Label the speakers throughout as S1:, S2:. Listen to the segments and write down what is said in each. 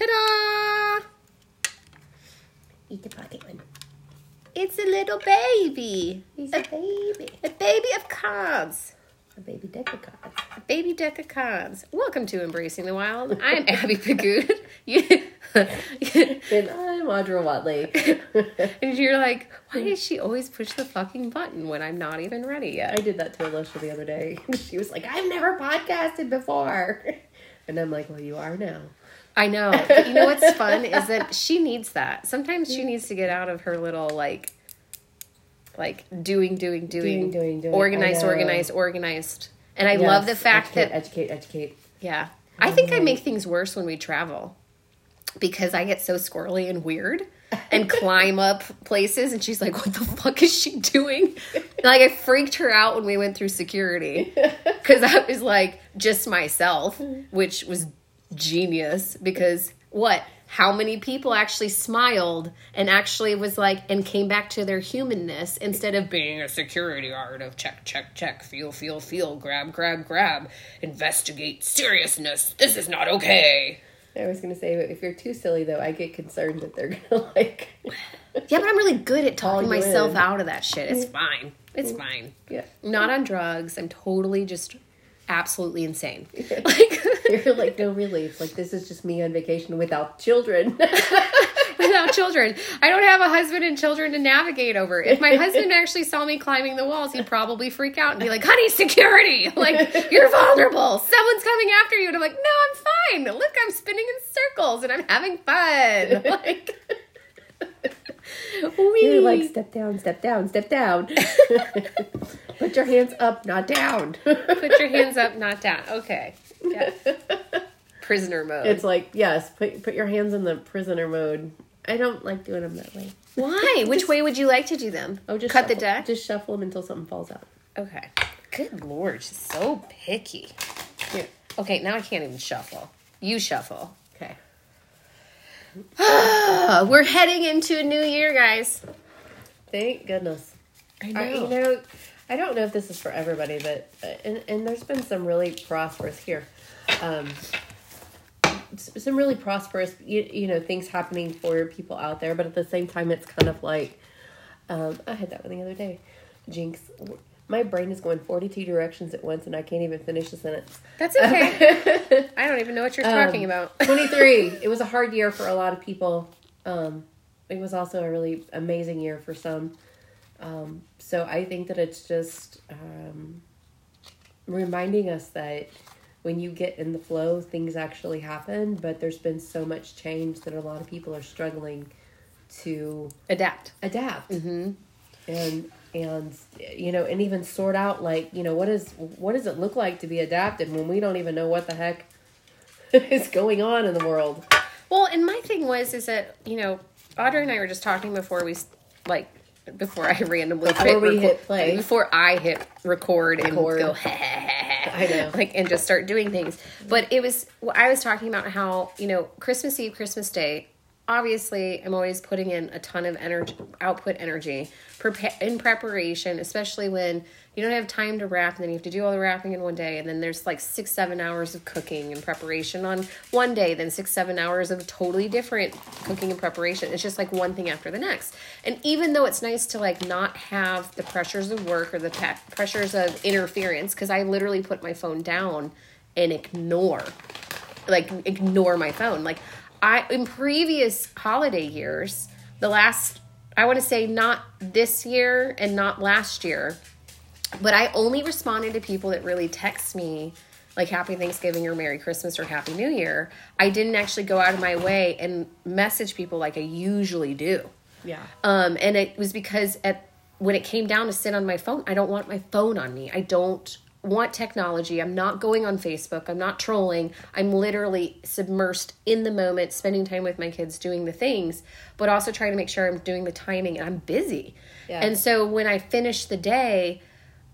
S1: Ta-da!
S2: Eat the pocket one.
S1: It's a little baby.
S2: He's a baby.
S1: A baby of cards.
S2: A baby deck of cards.
S1: A baby deck of cards. Welcome to Embracing the Wild. I'm Abby Pagood.
S2: And I'm Audra Watley.
S1: and you're like, why does she always push the fucking button when I'm not even ready yet?
S2: I did that to Alicia the other day. She was like, I've never podcasted before. And I'm like, well, you are now.
S1: I know. But you know what's fun is that she needs that. Sometimes she needs to get out of her little like like doing, doing, doing,
S2: Doing, doing, doing.
S1: organized, organized, organized. And I
S2: Yes,
S1: love the fact
S2: educate,
S1: that
S2: Educate, educate.
S1: yeah. I think I mm-hmm. make things worse when we travel because I get so squirrely and weird and climb up places and she's like, What the fuck is she doing? like I freaked her out when we went through security. Because I was like just myself, mm-hmm. which was genius because what? How many people actually smiled and actually was like and came back to their humanness instead of being a security guard of check, check, check, feel, feel, feel, grab, grab, grab, investigate, seriousness. This is not okay.
S2: I was going to say, but if you're too silly, though, I get concerned that they're going to, like,
S1: Yeah, but I'm really good at talking myself
S2: in.
S1: out of that shit. It's fine. It's mm-hmm. fine.
S2: yeah.
S1: Not on drugs. I'm totally just absolutely insane. Like
S2: You're like, no, really. It's like, this is just me on vacation without children.
S1: without children. I don't have a husband and children to navigate over. If my husband actually saw me climbing the walls, he'd probably freak out and be like, "Honey, security! Like you're vulnerable. Someone's coming after you." And I'm like, "No, I'm fine. Look, I'm spinning in circles and I'm having fun." Like.
S2: You're
S1: Wee.
S2: like, step down, step down, step down. Put your hands up, not down.
S1: Put your hands up, not down. Okay. Yeah. Prisoner mode.
S2: It's like, yes, put, put your hands in the prisoner mode. I don't like doing them that way.
S1: Why? Which way would you like to do them?
S2: Oh, just
S1: cut the deck.
S2: Just shuffle them until something falls out.
S1: Okay. Good lord, she's so picky.
S2: Here.
S1: Okay, now I can't even shuffle. You shuffle.
S2: Okay.
S1: We're heading into a new year, guys.
S2: Thank goodness.
S1: I
S2: I, you know, I don't know if this is for everybody, but uh, and and there's been some really prosperous here, um, some really prosperous you, you know things happening for people out there. But at the same time, it's kind of like um, I had that one the other day. Jinx, my brain is going 42 directions at once, and I can't even finish the sentence.
S1: That's okay. I don't even know what you're
S2: Um,
S1: talking about.
S2: 23. it was a hard year for a lot of people. Um, it was also a really amazing year for some. Um, so I think that it's just um, reminding us that when you get in the flow, things actually happen. But there's been so much change that a lot of people are struggling to
S1: Adapt.
S2: adapt and and you know and even sort out like you know what is what does it look like to be adapted when we don't even know what the heck is going on in the world
S1: Well, and my thing was is that you know Audrey and I were just talking before we like before I randomly
S2: Before
S1: hit
S2: we hit play.
S1: before I hit record,
S2: Record.
S1: and go I
S2: know.
S1: like and just start doing things. But it was I was talking about how you know Christmas Eve, Christmas Day. Obviously, I'm always putting in a ton of energy, output energy, in preparation, especially when you don't have time to wrap, and then you have to do all the wrapping in one day, and then there's like six, seven hours of cooking and preparation on one day, then six, seven hours of totally different cooking and preparation. It's just like one thing after the next. And even though it's nice to like not have the pressures of work or the pressures of interference, because I literally put my phone down and ignore like ignore my phone. Like I in previous holiday years, the last I want to say not this year and not last year, but I only responded to people that really text me like happy Thanksgiving or Merry Christmas or Happy New Year. I didn't actually go out of my way and message people like I usually do.
S2: yeah
S1: Um, and it was because at when it came down to sit on my phone, I don't want my phone on me. I don't want technology. I'm not going on Facebook. I'm not trolling. I'm literally submersed in the moment, spending time with my kids, doing the things, but also trying to make sure I'm doing the timing and I'm busy.
S2: Yeah.
S1: And so when I finish the day,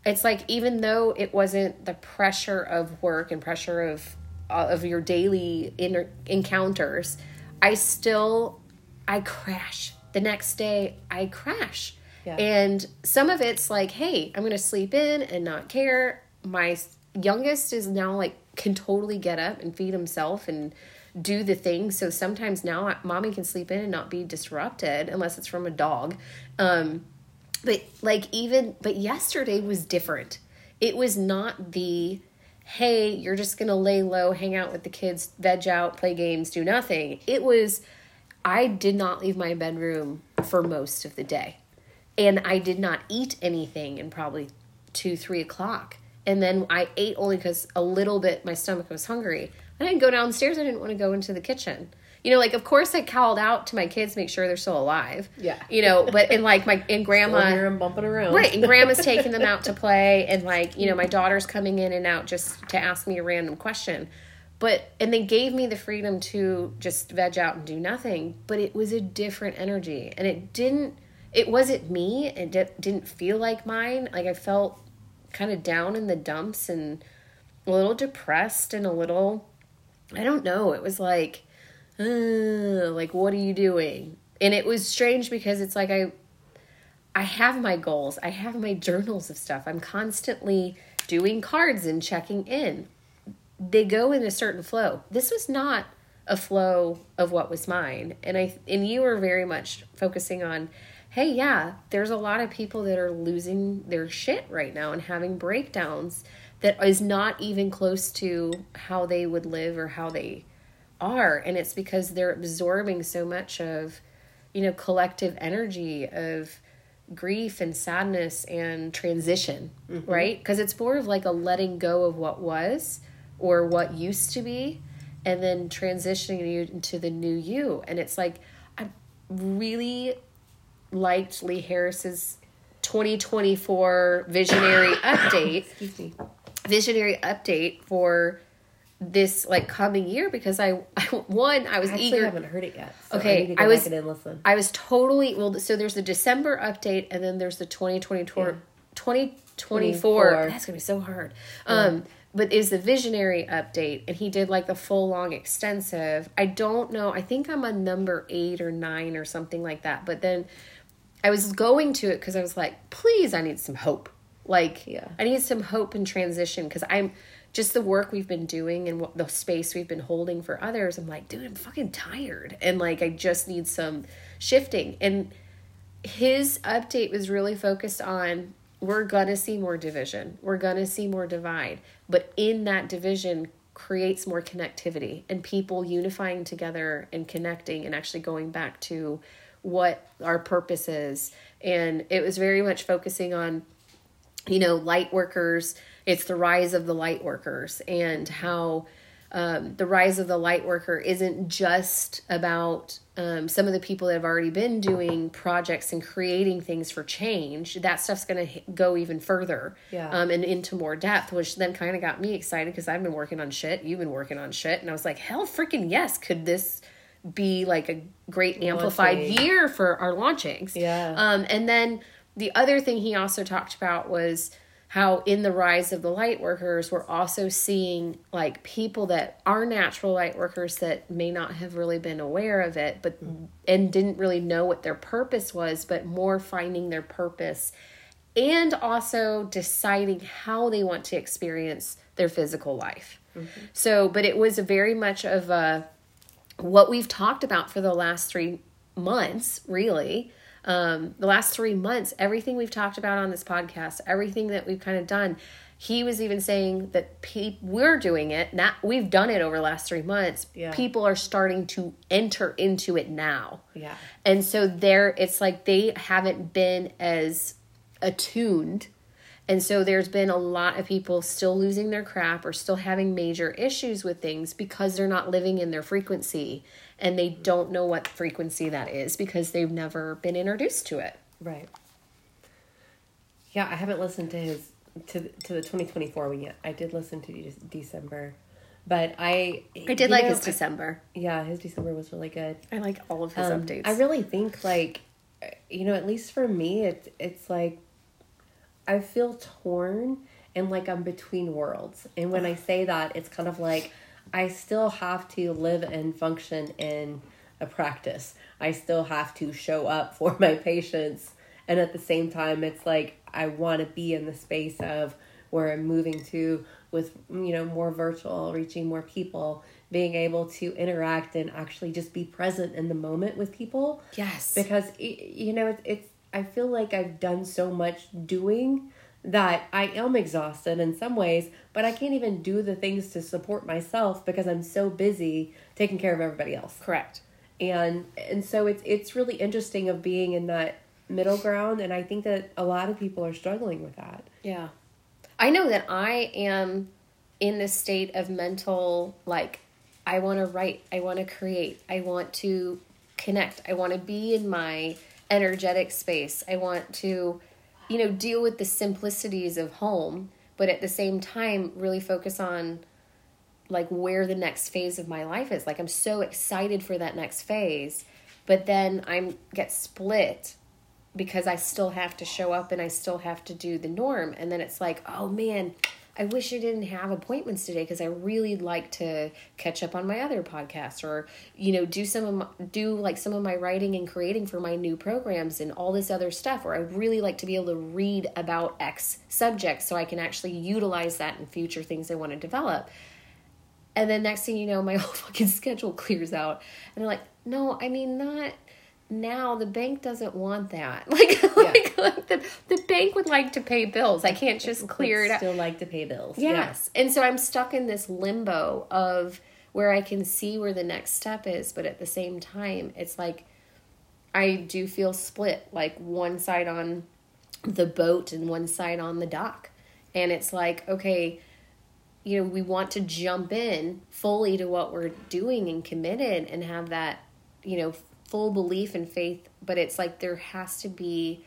S1: it's like even though it wasn't the pressure of work and pressure of uh, of your daily inter- encounters, I still I crash. The next day I crash.
S2: Yeah.
S1: And some of it's like, hey, I'm going to sleep in and not care. My youngest is now like can totally get up and feed himself and do the thing. So sometimes now mommy can sleep in and not be disrupted unless it's from a dog. Um, but like even but yesterday was different. It was not the hey, you're just going to lay low, hang out with the kids, veg out, play games, do nothing. It was I did not leave my bedroom for most of the day. And I did not eat anything in probably two, three o'clock. And then I ate only because a little bit my stomach was hungry. I didn't go downstairs. I didn't want to go into the kitchen. You know, like of course I called out to my kids, make sure they're still alive.
S2: Yeah.
S1: You know, but and like my and grandma
S2: them bumping around.
S1: Right, and grandma's taking them out to play and like, you know, my daughter's coming in and out just to ask me a random question. But and they gave me the freedom to just veg out and do nothing, but it was a different energy and it didn't it wasn't me. It di- didn't feel like mine. Like I felt kind of down in the dumps and a little depressed and a little I don't know. It was like like what are you doing? And it was strange because it's like I I have my goals. I have my journals of stuff. I'm constantly doing cards and checking in. They go in a certain flow. This was not a flow of what was mine. And I and you were very much focusing on hey, yeah, there's a lot of people that are losing their shit right now and having breakdowns that is not even close to how they would live or how they are. And it's because they're absorbing so much of you know collective energy of grief and sadness and transition mm-hmm. right? Because it's more of like a letting go of what was or what used to be and then transitioning you into the new you. And it's like I'm really liked lee harris's 2024 visionary update Excuse me. visionary update for this like coming year because I, I one I was
S2: I
S1: eager.
S2: I haven't heard it yet.
S1: So okay, I, I was I was totally well. So there's the December update, and then there's the 2024 yeah. 2024. That's gonna be so hard. Yeah. Um, but is the visionary update, and he did like the full long extensive. I don't know. I think I'm on number eight or nine or something like that. But then I was going to it because I was like, please, I need some hope. Like, yeah, I need some hope and transition because I'm just the work we've been doing and what the space we've been holding for others, I'm like, dude, I'm fucking tired. And like, I just need some shifting. And his update was really focused on we're gonna see more division, we're gonna see more divide. But in that division, creates more connectivity and people unifying together and connecting and actually going back to what our purpose is. And it was very much focusing on, you know, light workers it's the rise of the light workers and how um, the rise of the light worker isn't just about um, some of the people that have already been doing projects and creating things for change. That stuff's going to go even further
S2: yeah.
S1: um, and into more depth, which then kind of got me excited because I've been working on shit. You've been working on shit. And I was like, hell freaking yes, could this be like a great amplified Launching. year for our launchings?
S2: Yeah.
S1: Um, and then the other thing he also talked about was how in the rise of the light workers we're also seeing like people that are natural light workers that may not have really been aware of it but and didn't really know what their purpose was but more finding their purpose and also deciding how they want to experience their physical life mm-hmm. so but it was very much of a what we've talked about for the last three months really um, the last three months, everything we've talked about on this podcast, everything that we've kind of done, he was even saying that pe- we're doing it. Not we've done it over the last three months.
S2: Yeah.
S1: People are starting to enter into it now.
S2: Yeah.
S1: And so there, it's like they haven't been as attuned. And so there's been a lot of people still losing their crap or still having major issues with things because they're not living in their frequency and they don't know what frequency that is because they've never been introduced to it.
S2: Right. Yeah, I haven't listened to his to to the 2024 one yet. I did listen to December. But I
S1: I did like know, his December.
S2: yeah, his December was really good.
S1: I like all of his um, updates.
S2: I really think like you know, at least for me it's it's like I feel torn and like I'm between worlds. And when I say that, it's kind of like I still have to live and function in a practice. I still have to show up for my patients. And at the same time, it's like I want to be in the space of where I'm moving to with you know more virtual, reaching more people, being able to interact and actually just be present in the moment with people.
S1: Yes.
S2: Because you know it's, it's I feel like I've done so much doing that I am exhausted in some ways, but I can't even do the things to support myself because I'm so busy taking care of everybody else.
S1: Correct.
S2: And and so it's it's really interesting of being in that middle ground and I think that a lot of people are struggling with that.
S1: Yeah. I know that I am in this state of mental like I want to write, I want to create, I want to connect, I want to be in my energetic space. I want to you know, deal with the simplicities of home, but at the same time really focus on like where the next phase of my life is. Like I'm so excited for that next phase, but then I'm get split because I still have to show up and I still have to do the norm and then it's like, "Oh man, I wish I didn't have appointments today because I really like to catch up on my other podcasts or you know do some of my, do like some of my writing and creating for my new programs and all this other stuff or I really like to be able to read about X subject so I can actually utilize that in future things I want to develop. And then next thing you know, my whole fucking schedule clears out, and I'm like, no, I mean not now the bank doesn't want that. Like, yeah. like, like, the, the bank would like to pay bills. I can't just clear it
S2: out. still like to pay bills
S1: yes. Yeah. and so i'm stuck in this limbo of where i can see where the next step is but at the same time it's like i do feel split like one side on the boat and one side on the dock. And it's like okay you know we want to jump in fully to what we're doing and committed and have that you know full belief and faith, but it's like there has to be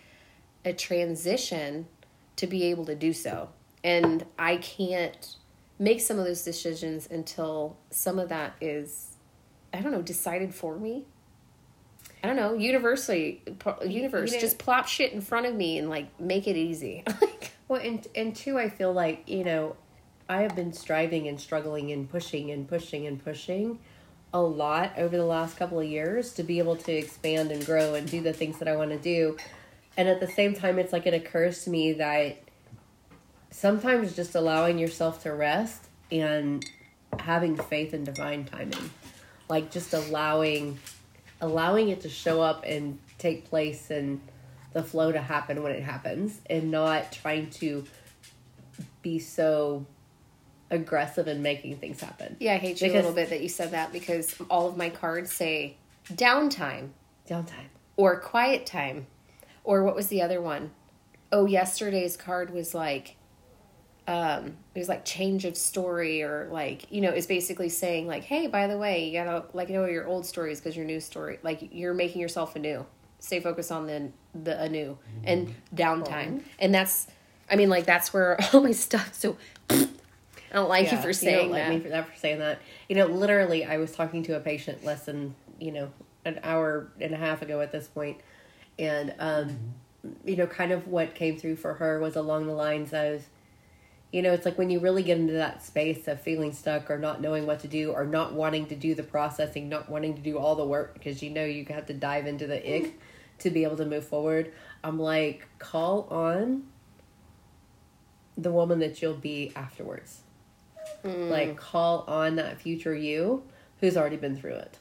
S1: a transition to be able to do so. And I can't make some of those decisions until some of that is, I don't know, decided for me. I don't know, universally, universe, you know, just plop shit in front of me and like make it easy.
S2: well, and and two, I feel like you know, I have been striving and struggling and pushing and pushing and pushing, a lot over the last couple of years to be able to expand and grow and do the things that I want to do. And at the same time, it's like it occurs to me that sometimes just allowing yourself to rest and having faith in divine timing, like just allowing allowing it to show up and take place and the flow to happen when it happens and not trying to be so aggressive in making things happen.
S1: Yeah, I hate you because, a little bit that you said that because all of my cards say downtime.
S2: Downtime.
S1: Or quiet time. Or what was the other one? Oh, yesterday's card was like um it was like change of story or like you know it's basically saying like hey by the way you gotta like know your old stories because your new story like you're making yourself anew stay focused on the the anew and downtime and that's i mean like that's where all my stuff so I don't like yeah, you for saying you don't that. Like me
S2: for that for saying that. You know, literally, I was talking to a patient less than you know an hour and a half ago at this point, and um, you know, kind of what came through for her was along the lines of, you know, it's like when you really get into that space of feeling stuck or not knowing what to do or not wanting to do the processing, not wanting to do all the work because you know you have to dive into the ick to be able to move forward. I'm like, call on the woman that you'll be afterwards Mm. Like call on that future you who's already been through it.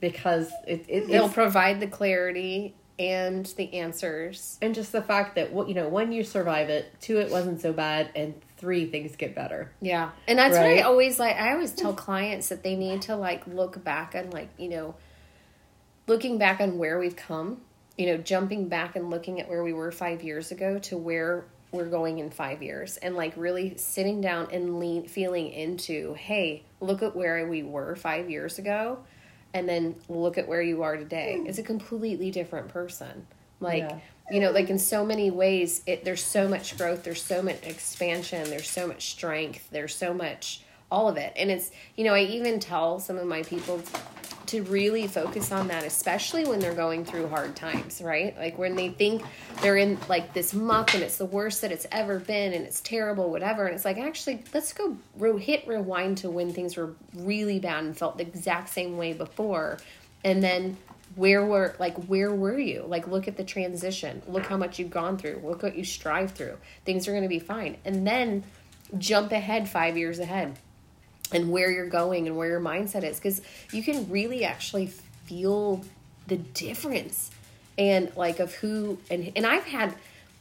S2: Because it, it
S1: it'll provide the clarity and the answers.
S2: And just the fact that what you know, one you survive it, two it wasn't so bad, and three things get better.
S1: Yeah. And that's right? what I always like I always tell clients that they need to like look back and like, you know, looking back on where we've come, you know, jumping back and looking at where we were 5 years ago to where we're going in five years. And like really sitting down and lean feeling into hey look at where we were five years ago and then look at where you are today. Hmm. It's a completely different person. Like yeah. you know like in so many ways it there's so much growth there's so much expansion there's so much strength there's so much all of it. And it's you know i even tell some of my people to really focus on that, especially when they're going through hard times, right? Like when they think they're in like this muck and it's the worst that it's ever been and it's terrible, whatever. And it's like, actually, let's go hit rewind to when things were really bad and felt the exact same way before. And then where were like where were you like look at the transition look how much you've gone through look what you strive through things are going to be fine and then jump ahead five years ahead and where you're going and where your mindset is because you can really actually feel the difference and like of who and and I've had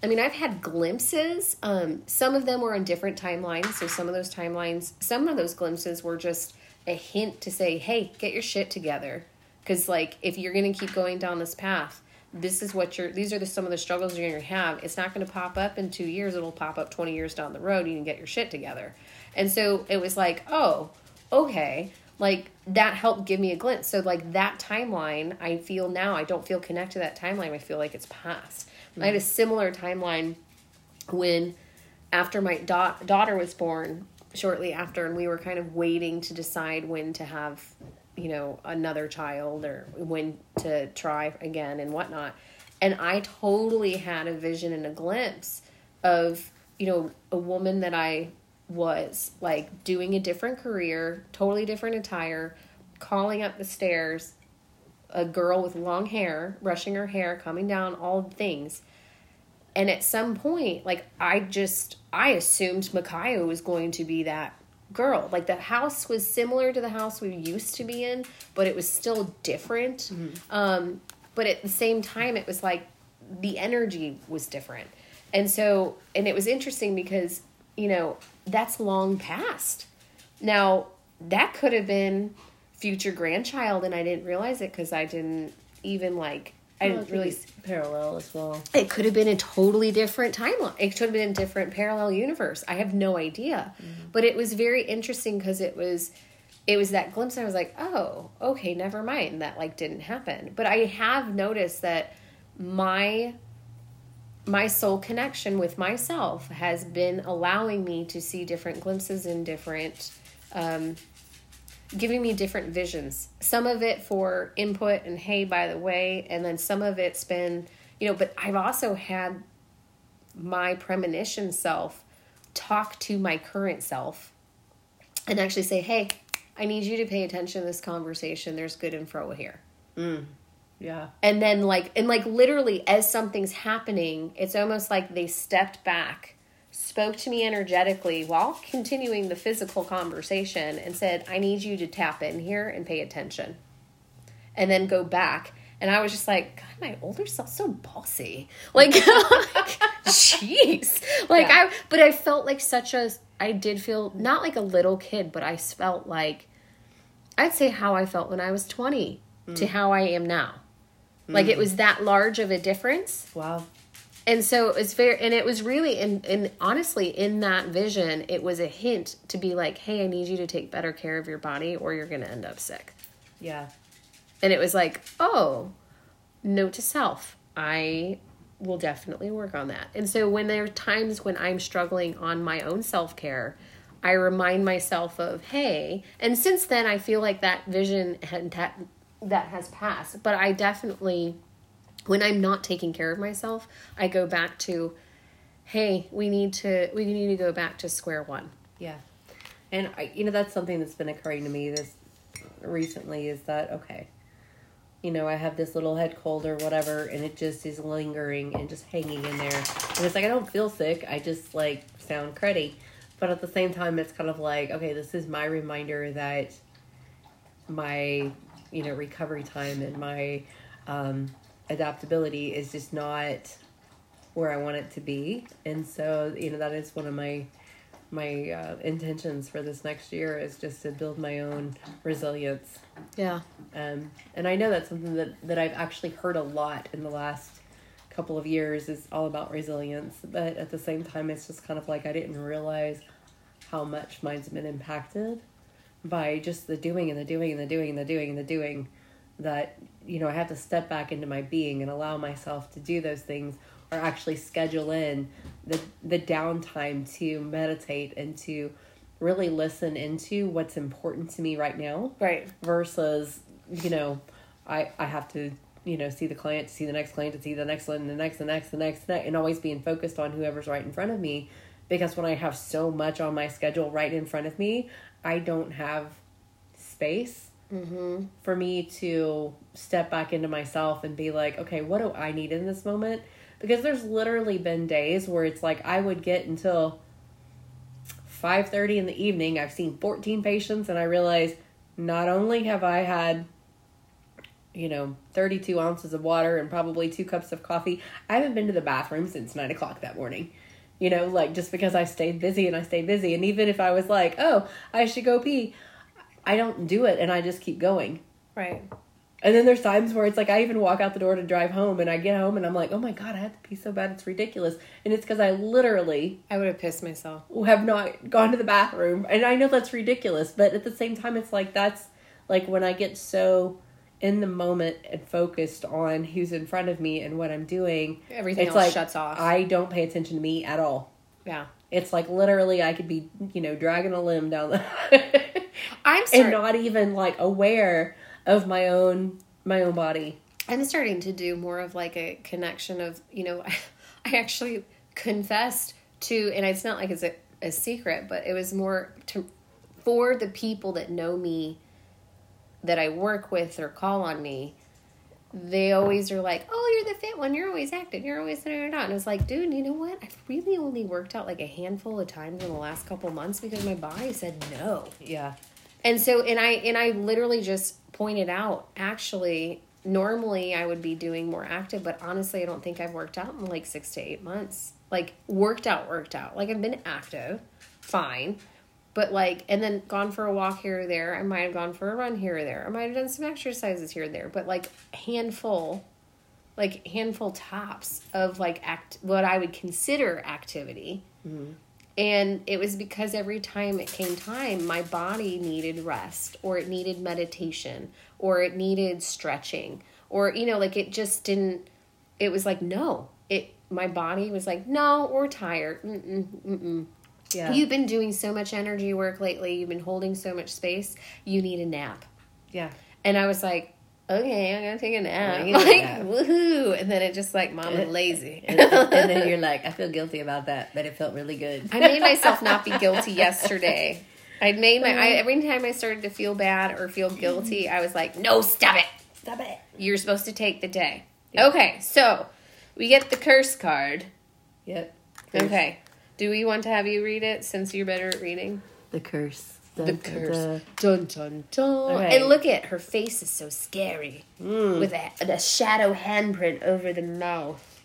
S1: I mean I've had glimpses um some of them were on different timelines so some of those timelines some of those glimpses were just a hint to say hey get your shit together. Because like if you're going to keep going down this path this is what you're these are the some of the struggles you're going to have. It's not going to pop up in two years it'll pop up 20 years down the road you can get your shit together and so it was like oh okay. Like that helped give me a glimpse. So like that timeline i feel now i don't feel connected to that timeline. I feel like it's past. Mm-hmm. i had a similar timeline when after my da- daughter was born shortly after and we were kind of waiting to decide when to have you know another child or when to try again and whatnot. And i totally had a vision and a glimpse of you know a woman that i was like doing a different career totally different attire calling up the stairs a girl with long hair brushing her hair coming down all the things and at some point like i just i assumed micaiah was going to be that girl. Like the house was similar to the house we used to be in, but it was still different. Mm-hmm. Um, but at the same time, it was like the energy was different. And so, and it was interesting because, you know, that's long past. Now, that could have been future grandchild, and I didn't realize it because I didn't even like I didn't really
S2: parallel as well.
S1: It could have been a totally different timeline. It could have been a different parallel universe. I have no idea. Mm-hmm. But it was very interesting because it was it was that glimpse I was like, "Oh, okay, never mind. That like didn't happen." But I have noticed that my my soul connection with myself has been allowing me to see different glimpses in different um, giving me different visions. Some of it for input and hey, by the way, and then some of it's been, you know, but I've also had my premonition self talk to my current self and actually say, hey, I need you to pay attention to this conversation. There's good info here.
S2: Mm. Yeah.
S1: And then like and like literally as something's happening, it's almost like they stepped back spoke to me energetically while continuing the physical conversation and said, I need you to tap in here and pay attention. And then go back. And I was just like, God, my older self so bossy. Like, jeez. Like yeah. I but I felt like such a I did feel not like a little kid, but I felt like I'd say how I felt when I was 20 mm. to how I am now. Mm. Like it mm. was that large of a difference.
S2: Wow
S1: and so it's very and it was really and and honestly in that vision it was a hint to be like hey i need you to take better care of your body or you're gonna end up sick
S2: yeah
S1: and it was like oh note to self i will definitely work on that and so when there are times when i'm struggling on my own self-care i remind myself of hey and since then i feel like that vision had that has passed but i definitely when I'm not taking care of myself, I go back to, hey, we need to we need to go back to square one.
S2: Yeah, and I, you know that's something that's been occurring to me this recently is that okay, you know I have this little head cold or whatever, and it just is lingering and just hanging in there, and it's like I don't feel sick, I just like sound cruddy, but at the same time it's kind of like okay, this is my reminder that my you know recovery time and my um, adaptability is just not where I want it to be. And so, you know, that is one of my my uh, intentions for this next year is just to build my own resilience.
S1: Yeah.
S2: Um, and I know that's something that, that I've actually heard a lot in the last couple of years is all about resilience. But at the same time, it's just kind of like I didn't realize how much mine's been impacted by just the doing and the doing and the doing and the doing and the doing that you know I have to step back into my being and allow myself to do those things or actually schedule in the the downtime to meditate and to really listen into what's important to me right now
S1: right.
S2: versus you know I I have to you know see the client to see the next client to see the next one the next the next the next, the next and always being focused on whoever's right in front of me because when I have so much on my schedule right in front of me I don't have space mm-hmm. for me to step back into myself and be like, okay, what do I need in this moment? Because there's literally been days where it's like I would get until 5:30 in the evening. I've seen 14 patients and I realize not only have I had you know 32 ounces of water and probably two cups of coffee, I haven't been to the bathroom since nine o'clock that morning. You know, like just because I stayed busy and I stayed busy, and even if I was like, oh, I should go pee, I don't do it and I just keep going.
S1: Right.
S2: And then there's times where it's like I even walk out the door to drive home and I get home and I'm like, oh my God, I had to pee so bad. It's ridiculous. And it's because I literally
S1: I would have pissed myself.
S2: have not gone to the bathroom. And I know that's ridiculous, but at the same time, it's like that's like when I get so in the moment and focused on who's in front of me and what I'm doing,
S1: Everything
S2: it's
S1: else
S2: like
S1: shuts off.
S2: I don't pay attention to me at all.
S1: yeah.
S2: It's like literally I could be, you know, dragging a limb down the
S1: I'm
S2: and not even like aware of my own my own body.
S1: I'm starting to do more of like a connection of, you know, I actually confessed to and it's not like it's a, a secret, but it was more to for the people that know me that I work with or call on me, they always are like, "Oh, you're the fit one. You're always active. You're always da, da, da." And it's like, dude, you know what? I've really only worked out like a handful of times in the last couple months because my body said no.
S2: Yeah.
S1: And so, and I and I literally just pointed out, actually, normally I would be doing more active, but honestly, I don't think I've worked out in like six to eight months. Like worked out, worked out. Like I've been active, fine. But like, and then gone for a walk here or there. I might have gone for a run here or there. I might have done some exercises here or there. But like handful, like handful tops of like act what I would consider activity. Mm-hmm. And it was because every time it came time, my body needed rest or it needed meditation or it needed stretching or, you know, like it just didn't, it was like, no. It, my body was like, no, we're tired. Mm-mm, mm-mm.
S2: Yeah.
S1: You've been doing so much energy work lately. You've been holding so much space. You need a nap.
S2: yeah.
S1: And I was like, okay, I'm gonna take a nap. Like,
S2: a nap.
S1: woohoo! And then it just like, mom, I'm lazy.
S2: And, and then you're like, I feel guilty about that, but it felt really good.
S1: I made myself not be guilty yesterday. I made my I, every time I started to feel bad or feel guilty, I was like, "No, stop it!
S2: Stop it.
S1: You're supposed to take the day."
S2: Yeah.
S1: Okay, so we get the curse card.
S2: Yep.
S1: Okay, do we want to have you read it since you're better at reading?
S2: The curse.
S1: The
S2: Dun, dun,
S1: curse.
S2: dun.
S1: Dun dun dun.
S2: right.
S1: And look at her face is so scary with a, the shadow handprint over the mouth.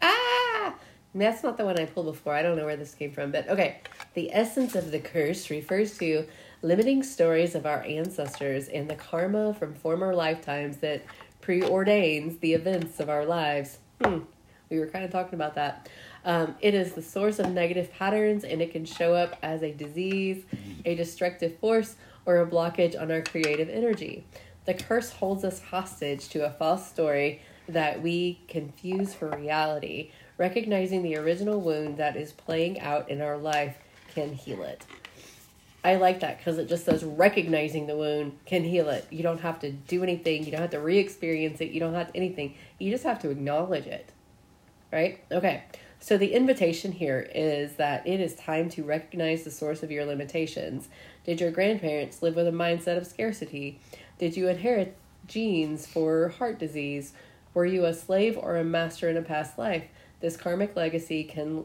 S2: Ah! That's not the one I pulled before. I don't know where this came from, but okay. The essence of the curse refers to limiting stories of our ancestors and the karma from former lifetimes that preordains the events of our lives. Hmm. We were kind of talking about that. Um, it is the source of negative patterns and it can show up as a disease, a destructive force, or a blockage on our creative energy. The curse holds us hostage to a false story that we confuse for reality. Recognizing the original wound that is playing out in our life can heal it. I like that because it just says recognizing the wound can heal it. You don't have to do anything. You don't have to re experience it. You don't have to anything. You just have to acknowledge it. Right? Okay. So the invitation here is that it is time to recognize the source of your limitations. Did your grandparents live with a mindset of scarcity? Did you inherit genes for heart disease? Were you a slave or a master in a past life? This karmic legacy can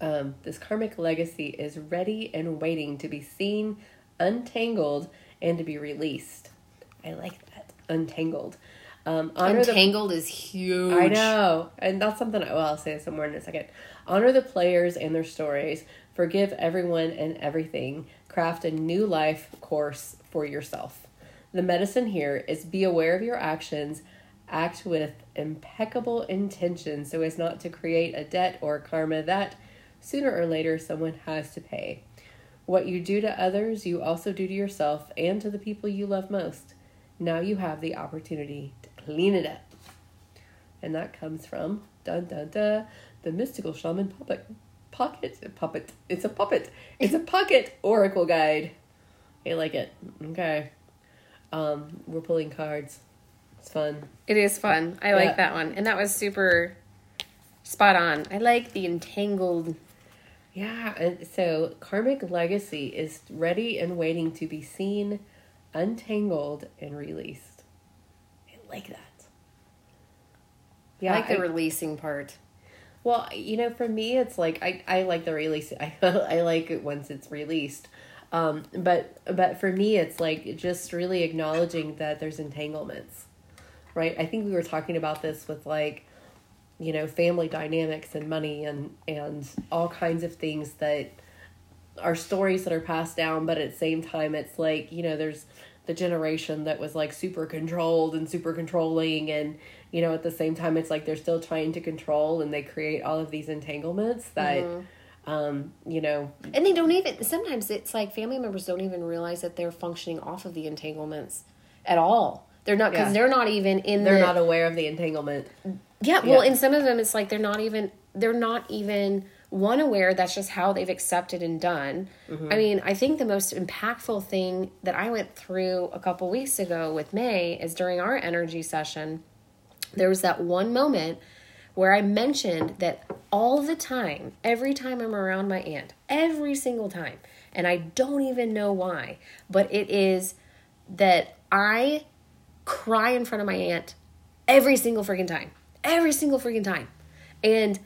S2: um, this karmic legacy is ready and waiting to be seen, untangled, and to be released. I like that. Untangled. Um, honor the
S1: Untangled is huge.
S2: I know. And that's something, well, I'll say some more in a second. Honor the players and their stories. Forgive everyone and everything. Craft a new life course for yourself. The medicine here is be aware of your actions. Act with impeccable intention so as not to create a debt or karma that sooner or later someone has to pay. What you do to others, you also do to yourself and to the people you love most. Now you have the opportunity to clean it up. And that comes from dun dun dun the mystical shaman puppet pocket puppet. It's a puppet. It's a pocket oracle guide. I like it. Okay. Um, we're pulling cards. It's fun.
S1: It is fun. I
S2: Yeah.
S1: like that one. And that was super spot on. I like the entangled.
S2: Yeah, and so karmic legacy is ready and waiting to be seen, untangled and released. I like that.
S1: Yeah, I like the releasing part.
S2: Well, you know, for me, it's like I, I like the release. I I like it once it's released. Um, but but for me, it's like just really acknowledging that there's entanglements, right? I think we were talking about this with like, you know, family dynamics and money and and all kinds of things that are stories that are passed down. But at the same time, it's like you know, there's the generation that was like super controlled and super controlling and you know at the same time it's like they're still trying to control and they create all of these entanglements that mm-hmm. um you know
S1: and they don't even sometimes it's like family members don't even realize that they're functioning off of the entanglements at all they're not because yeah. they're not even in
S2: they're the, not aware of the entanglement
S1: yeah well yeah. in some of them it's like they're not even they're not even one aware that's just how they've accepted and done. Mm-hmm. I mean, I think the most impactful thing that I went through a couple weeks ago with May is during our energy session, there was that one moment where I mentioned that all the time, every time I'm around my aunt, every single time, and I don't even know why, but it is that I cry in front of my aunt every single freaking time. Every single freaking time. And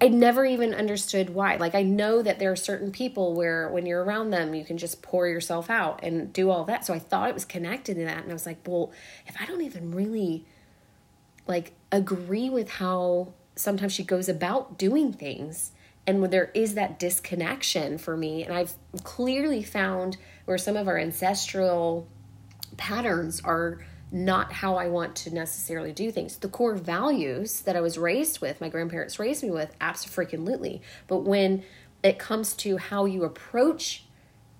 S1: I never even understood why. Like I know that there are certain people where when you're around them, you can just pour yourself out and do all that. So I thought it was connected to that, and I was like, well, if I don't even really like agree with how sometimes she goes about doing things, and when there is that disconnection for me, and I've clearly found where some of our ancestral patterns are not how I want to necessarily do things. The core values that I was raised with, my grandparents raised me with, absolutely. But when it comes to how you approach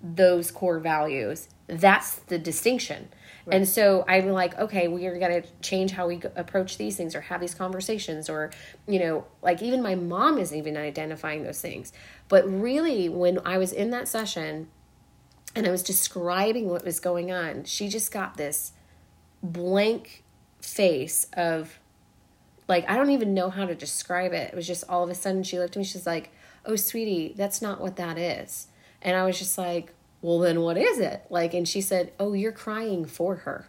S1: those core values, that's the distinction. Right. And so I'm like, okay, we are going to change how we approach these things or have these conversations, or, you know, like even my mom isn't even identifying those things. But really, when I was in that session and I was describing what was going on, she just got this blank face of like I don't even know how to describe it. It was just all of a sudden she looked at me, she's like, Oh sweetie, that's not what that is. And I was just like, Well then what is it? Like and she said, Oh, you're crying for her.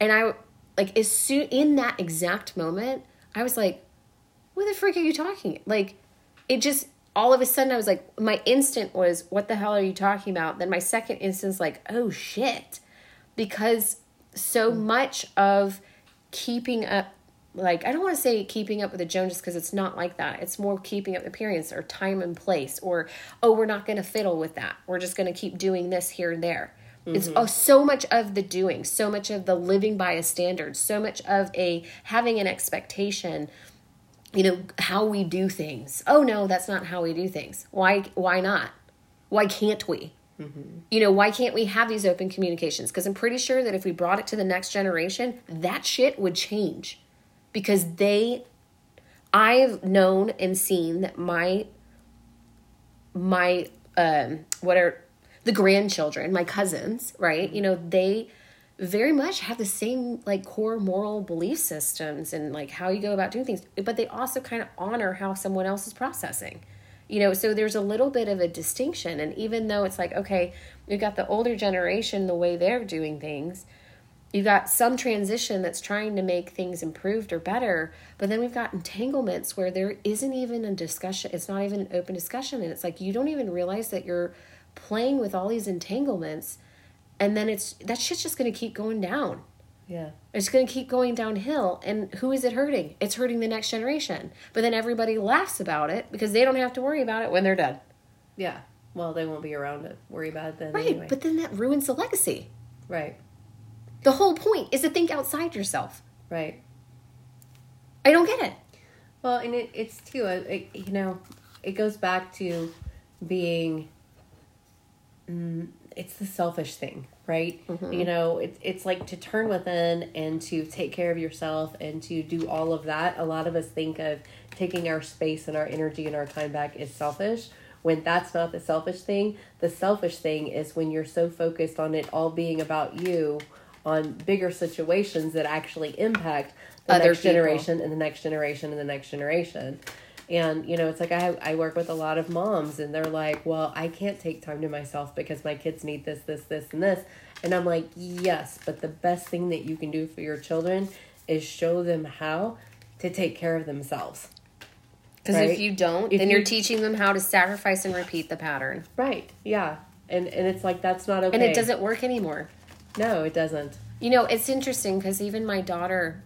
S1: And I like as soon in that exact moment, I was like, What the freak are you talking? Like it just all of a sudden I was like my instant was, What the hell are you talking about? Then my second instance like, oh shit. Because so much of keeping up like I don't want to say keeping up with the Joneses because it's not like that. It's more keeping up appearance or time and place or oh we're not going to fiddle with that. We're just going to keep doing this here and there. Mm-hmm. It's oh, so much of the doing, so much of the living by a standard, so much of a having an expectation. You know how we do things. Oh no, that's not how we do things. Why? Why not? Why can't we? Mm-hmm. You know, why can't we have these open communications? Because I'm pretty sure that if we brought it to the next generation, that shit would change. Because they, I've known and seen that my, my, um, what are the grandchildren, my cousins, right? You know, they very much have the same like core moral belief systems and like how you go about doing things, but they also kind of honor how someone else is processing you know so there's a little bit of a distinction. And even though it's like okay we've got the older generation the way they're doing things you've got some transition that's trying to make things improved or better but then we've got entanglements where there isn't even a discussion it's not even an open discussion. And it's like you don't even realize that you're playing with all these entanglements and then it's that shit's just going to keep going down
S2: yeah.
S1: It's going to keep going downhill. And who is it hurting? It's hurting the next generation. But then everybody laughs about it because they don't have to worry about it when they're dead.
S2: Yeah. Well, they won't be around to worry about it then.
S1: Right.
S2: Anyway.
S1: But then that ruins the legacy.
S2: Right.
S1: The whole point is to think outside yourself.
S2: Right.
S1: I don't get it.
S2: Well, and it, it's too, uh, it, you know, it goes back to being, mm, it's the selfish thing, right? Mm-hmm. You know, it's it's like to turn within and to take care of yourself and to do all of that. A lot of us think of taking our space and our energy and our time back is selfish when that's not the selfish thing. The selfish thing is when you're so focused on it all being about you on bigger situations that actually impact the Other next people. generation and the next generation and the next generation. And, you know, it's like I, I work with a lot of moms and they're like, well, I can't take time to myself because my kids need this, this, this, and this. And I'm like, yes, but the best thing that you can do for your children is show them how to take care of themselves.
S1: Because
S2: Right.
S1: if you don't,
S2: If
S1: then
S2: you-
S1: you're teaching them how to sacrifice and repeat the pattern.
S2: Right. Yeah. And and it's like that's not okay.
S1: And it doesn't work anymore.
S2: No, it doesn't.
S1: You know, it's interesting because even my daughter,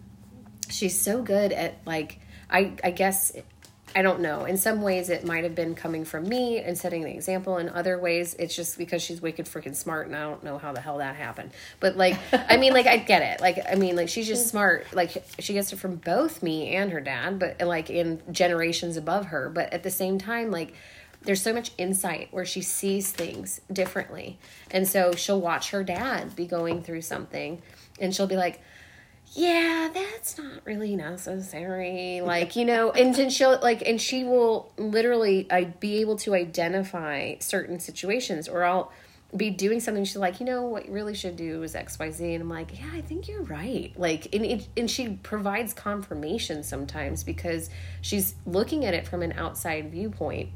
S1: she's so good at like I I guess I don't know. In some ways, it might have been coming from me and setting the example. In other ways, it's just because she's wicked freaking smart, and I don't know how the hell that happened. But like, I mean, like I get it. Like, I mean, like she's just smart. Like she gets it from both me and her dad, but like in generations above her. But at the same time, like there's so much insight where she sees things differently. And so she'll watch her dad be going through something and she'll be like, yeah, that's not really necessary. Like, you know, and then she'll like, and she will literally I be able to identify certain situations or I'll be doing something. She's like, you know, what you really should do is X, Y, Z. And I'm like, yeah, I think you're right. Like, and, it, and she provides confirmation sometimes because she's looking at it from an outside viewpoint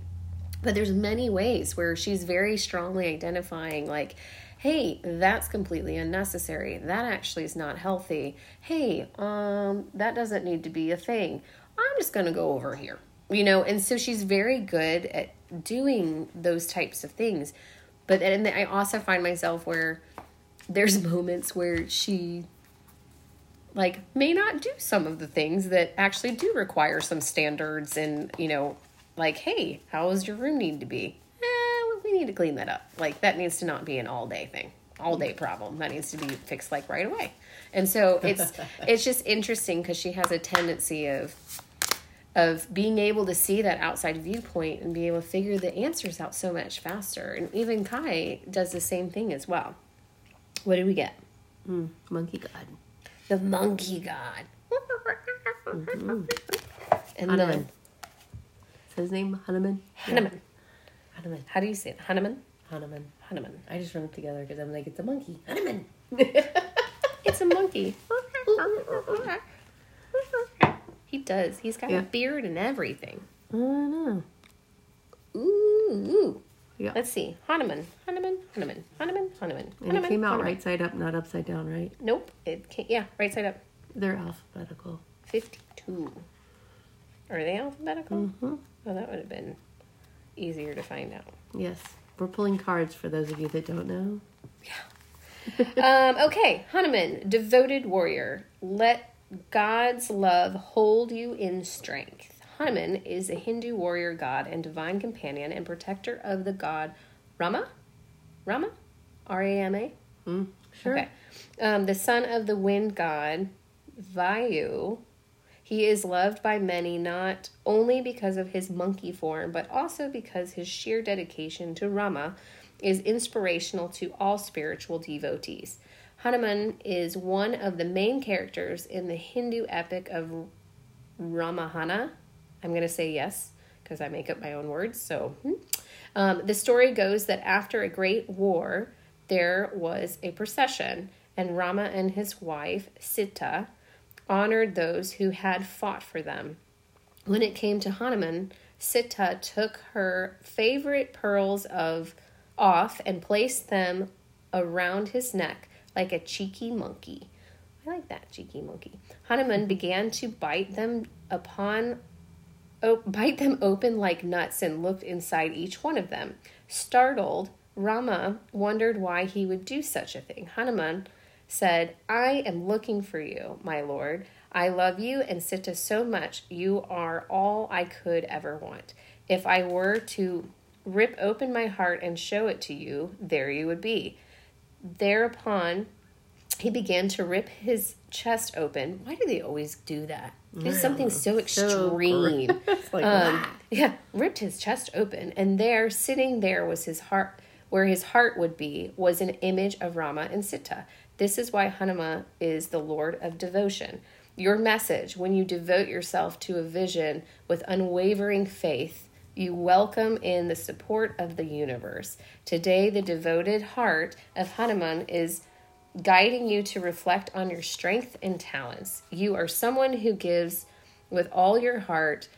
S1: but there's many ways where she's very strongly identifying like hey that's completely unnecessary. That actually is not healthy. Hey um that doesn't need to be a thing. I'm just going to go over here you know? And so she's very good at doing those types of things. But and i also find myself where there's moments where she like may not do some of the things that actually do require some standards and you know like hey how does your room need to be need to clean that up like that needs to not be an all day thing all day problem that needs to be fixed like right away and so it's it's just interesting because she has a tendency of of being able to see that outside viewpoint and be able to figure the answers out so much faster and even kai does the same thing as well what did we get hmm,
S2: Monkey God.
S1: the monkey god. Mm-hmm. And
S2: Hanuman.
S1: then
S2: Is his name Hanuman?
S1: Hanuman.
S2: Hanuman.
S1: How do you say it? Hanuman?
S2: Hanuman.
S1: Hanuman.
S2: I just run it together because I'm like, it's a monkey. Hanuman.
S1: It's a monkey. he does. He's got
S2: Yeah.
S1: a beard and everything.
S2: I know.
S1: Ooh. ooh.
S2: Yeah.
S1: Let's see. Hanuman. Hanuman. Hanuman. Hanuman. Hanuman.
S2: And
S1: Hanuman.
S2: it came out
S1: Hanuman.
S2: right side up, not upside down, right?
S1: Nope. It can't. Yeah, right side up.
S2: They're alphabetical.
S1: 52. Are they alphabetical?
S2: Mm-hmm.
S1: Oh, that would have been easier to find out.
S2: Yes. We're pulling cards for those of you that don't know.
S1: um, okay, Hanuman, devoted warrior. Let God's love hold you in strength. Hanuman is a Hindu warrior god and divine companion and protector of the god Rama. Rama? R A M A?
S2: Mm, sure.
S1: Okay. Um, the son of the wind god, Vayu. He is loved by many not only because of his monkey form, but also because his sheer dedication to Rama is inspirational to all spiritual devotees. Hanuman is one of the main characters in the Hindu epic of Ramahana. I'm going to say yes because I make up my own words. So, hmm. um, the story goes that after a great war, there was a procession, and Rama and his wife, Sita, honored those who had fought for them. When it came to Hanuman, Sita took her favorite pearls of off and placed them around his neck like a cheeky monkey. I like that cheeky monkey. Hanuman began to bite them upon o- bite them open like nuts and looked inside each one of them. Startled, Rama wondered why he would do such a thing. Hanuman said, I am looking for you, my lord. I love you and Sita so much. You are all I could ever want. If I were to rip open my heart and show it to you, there you would be. Thereupon, he began to rip his chest open. Why do they always do that? It's something so
S2: So
S1: extreme.
S2: It's like,
S1: um, yeah, ripped his chest open, and there, sitting there, was his heart. Where his heart would be was an image of Rama and Sita. This is why Hanuman is the Lord of devotion. Your message, when you devote yourself to a vision with unwavering faith, you welcome in the support of the universe. Today, the devoted heart of Hanuman is guiding you to reflect on your strength and talents. You are someone who gives with all your heart,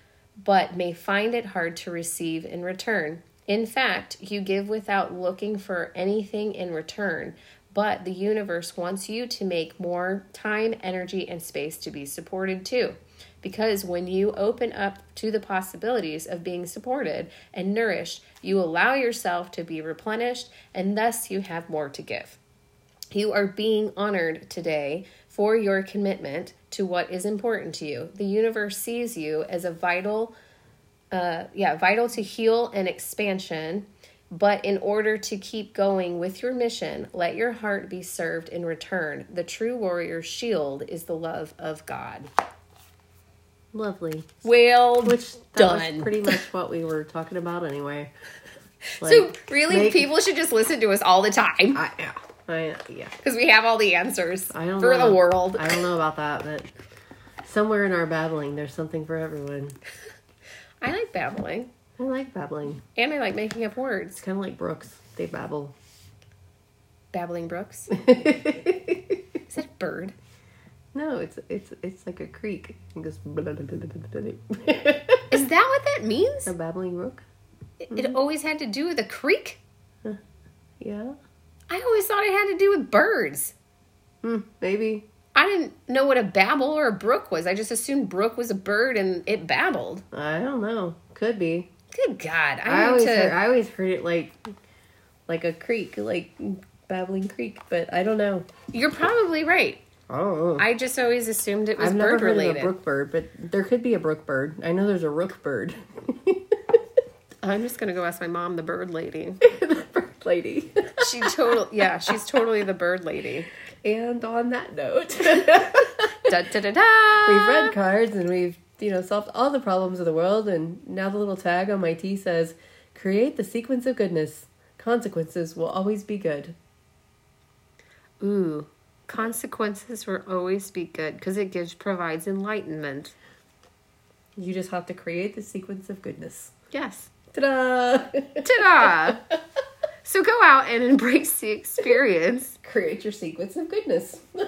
S1: but may find it hard to receive in return. In fact, you give without looking for anything in return, but the universe wants you to make more time, energy, and space to be supported too. Because when you open up to the possibilities of being supported and nourished, you allow yourself to be replenished, and thus you have more to give. You are being honored today for your commitment to what is important to you. The universe sees you as a vital, uh, yeah, vital to heal and expansion. But in order to keep going with your mission, let your heart be served in return. The true warrior's shield is the love of God.
S2: Lovely.
S1: Well,
S2: Which
S1: done.
S2: pretty much what we were talking about anyway.
S1: so really,
S2: make-
S1: people should just listen to us all the time
S2: I, yeah, I, yeah.
S1: because we have all the answers
S2: I don't
S1: for
S2: know.
S1: the world.
S2: I don't know about that, but somewhere in our babbling, there's something for everyone.
S1: I like babbling,
S2: I like babbling.
S1: and I like making up words.
S2: It's kind of like Brooks. They babble.
S1: Babbling Brooks. Is that a bird?
S2: No, it's it's it's like a creek. Goes.
S1: Is that what that means?
S2: a babbling brook.
S1: It,
S2: Mm-hmm.
S1: it always had to do with a creek?
S2: Yeah.
S1: I always thought it had to do with birds.
S2: Hmm, maybe.
S1: I didn't know what a babble or a brook was. I just assumed brook was a bird and it babbled.
S2: I don't know. Could be.
S1: Good God. I,
S2: I, always
S1: to.
S2: heard, I always heard it like like a creek, like babbling creek, but I don't know.
S1: You're probably right.
S2: Oh.
S1: I just always assumed it was
S2: I've never
S1: bird
S2: heard
S1: related.
S2: of a brook bird, but there could be a brook bird. I know there's a rook bird.
S1: I'm just gonna go ask my mom, the bird lady.
S2: the bird lady.
S1: She total yeah, she's totally the bird lady.
S2: and on that note,
S1: Da da da da.
S2: we've read cards and we've you know solved all the problems of the world, and now the little tag on my tee says, "Create the sequence of goodness. Consequences will always be good."
S1: Ooh, consequences will always be good because it gives provides enlightenment.
S2: You just have to create the sequence of goodness.
S1: Yes.
S2: Ta-da!
S1: Ta-da! so go out and embrace the experience.
S2: create your sequence of goodness.